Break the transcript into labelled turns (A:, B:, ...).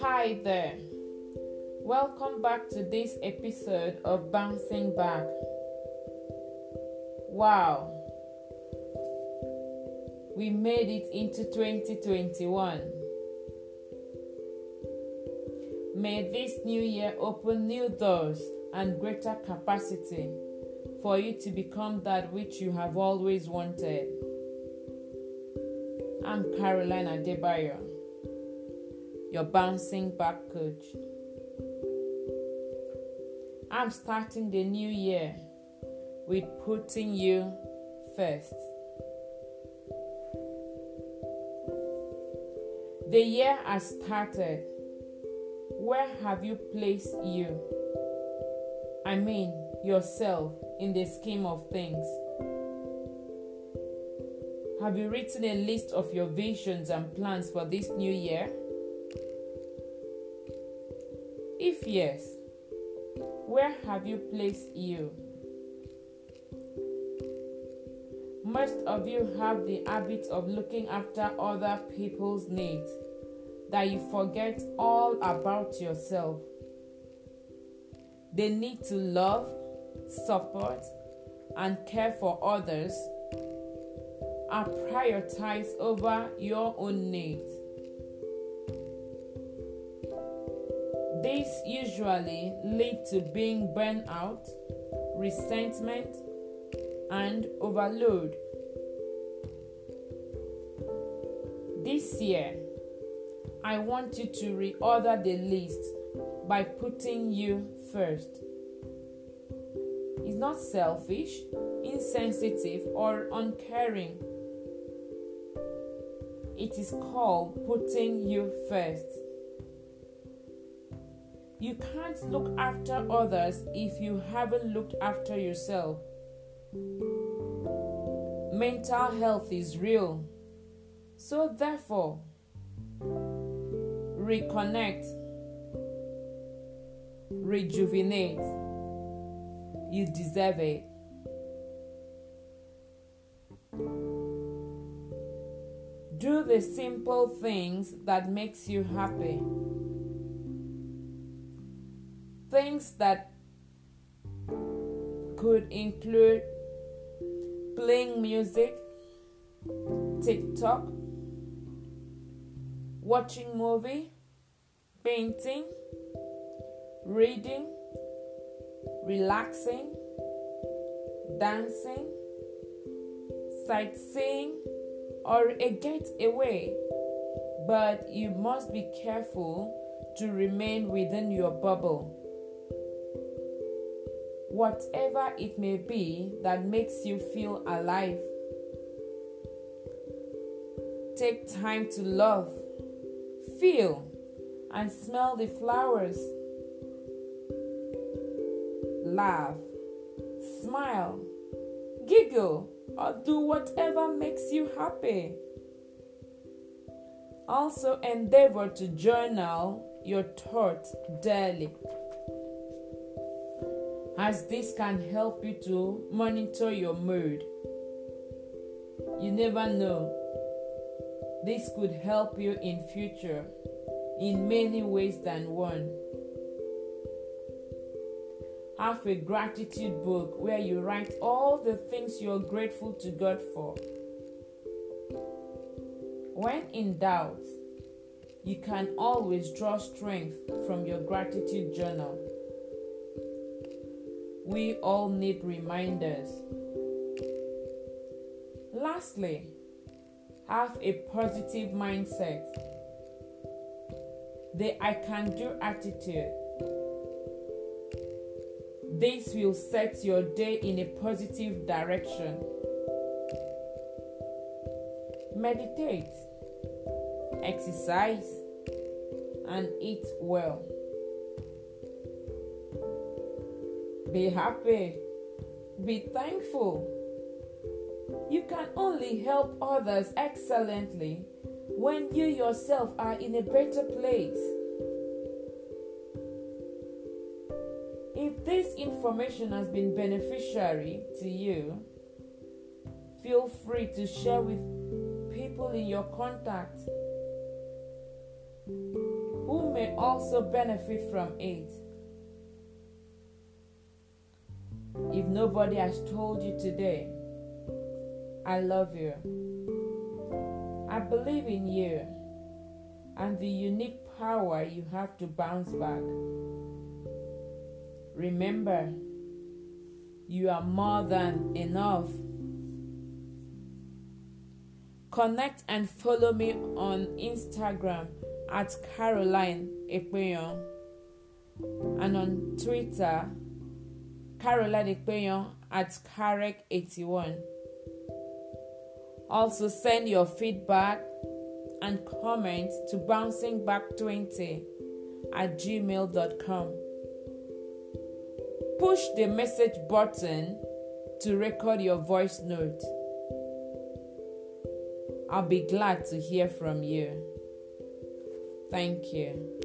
A: Hi there. Welcome back to this episode of Bouncing Back. Wow. We made it into 2021. May this new year open new doors and greater capacity for you to become that which you have always wanted. I'm Caroline Adebayo, your bouncing back coach. I'm starting the new year with putting you first. The year has started. Where have you placed you? I mean, yourself in the scheme of things. Have you written a list of your visions and plans for this new year? If yes, where have you placed you? Most of you have the habit of looking after other people's needs that you forget all about yourself. They need to love, support, and care for others are prioritized over your own needs. This usually lead to being burnt out, resentment, and overload. This year, I want you to reorder the list by putting you first. It's not selfish, insensitive, or uncaring. It is called putting you first. You can't look after others if you haven't looked after yourself. Mental health is real. So, therefore, reconnect, rejuvenate. You deserve it. Do the simple things that makes you happy. Things that could include playing music, TikTok, watching movie, painting, reading, relaxing, dancing, sightseeing, or a getaway. But you must be careful to remain within your bubble. Whatever it may be that makes you feel alive. Take time to love, feel, and smell the flowers. Laugh, smile, giggle, or do whatever makes you happy. Also, endeavor to journal your thoughts daily, as this can help you to monitor your mood. You never know. This could help you in future in many ways than one. Have a gratitude book where you write all the things you're grateful to God for. When in doubt, you can always draw strength from your gratitude journal. We all need reminders. Lastly, have a positive mindset. The I can do attitude. This will set your day in a positive direction. Meditate, exercise, and eat well. Be happy, be thankful. You can only help others excellently when you yourself are in a better place. If this information has been beneficiary to you, feel free to share with people in your contact who may also benefit from it. If nobody has told you today, I love you. I believe in you and the unique power you have to bounce back. Remember, you are more than enough. Connect and follow me on Instagram at Caroline Ekpeyon and on Twitter Caroline Ekpeyon at Karek81. Also send your feedback and comments to bouncingback20 at gmail.com. Push the message button to record your voice note. I'll be glad to hear from you. Thank you.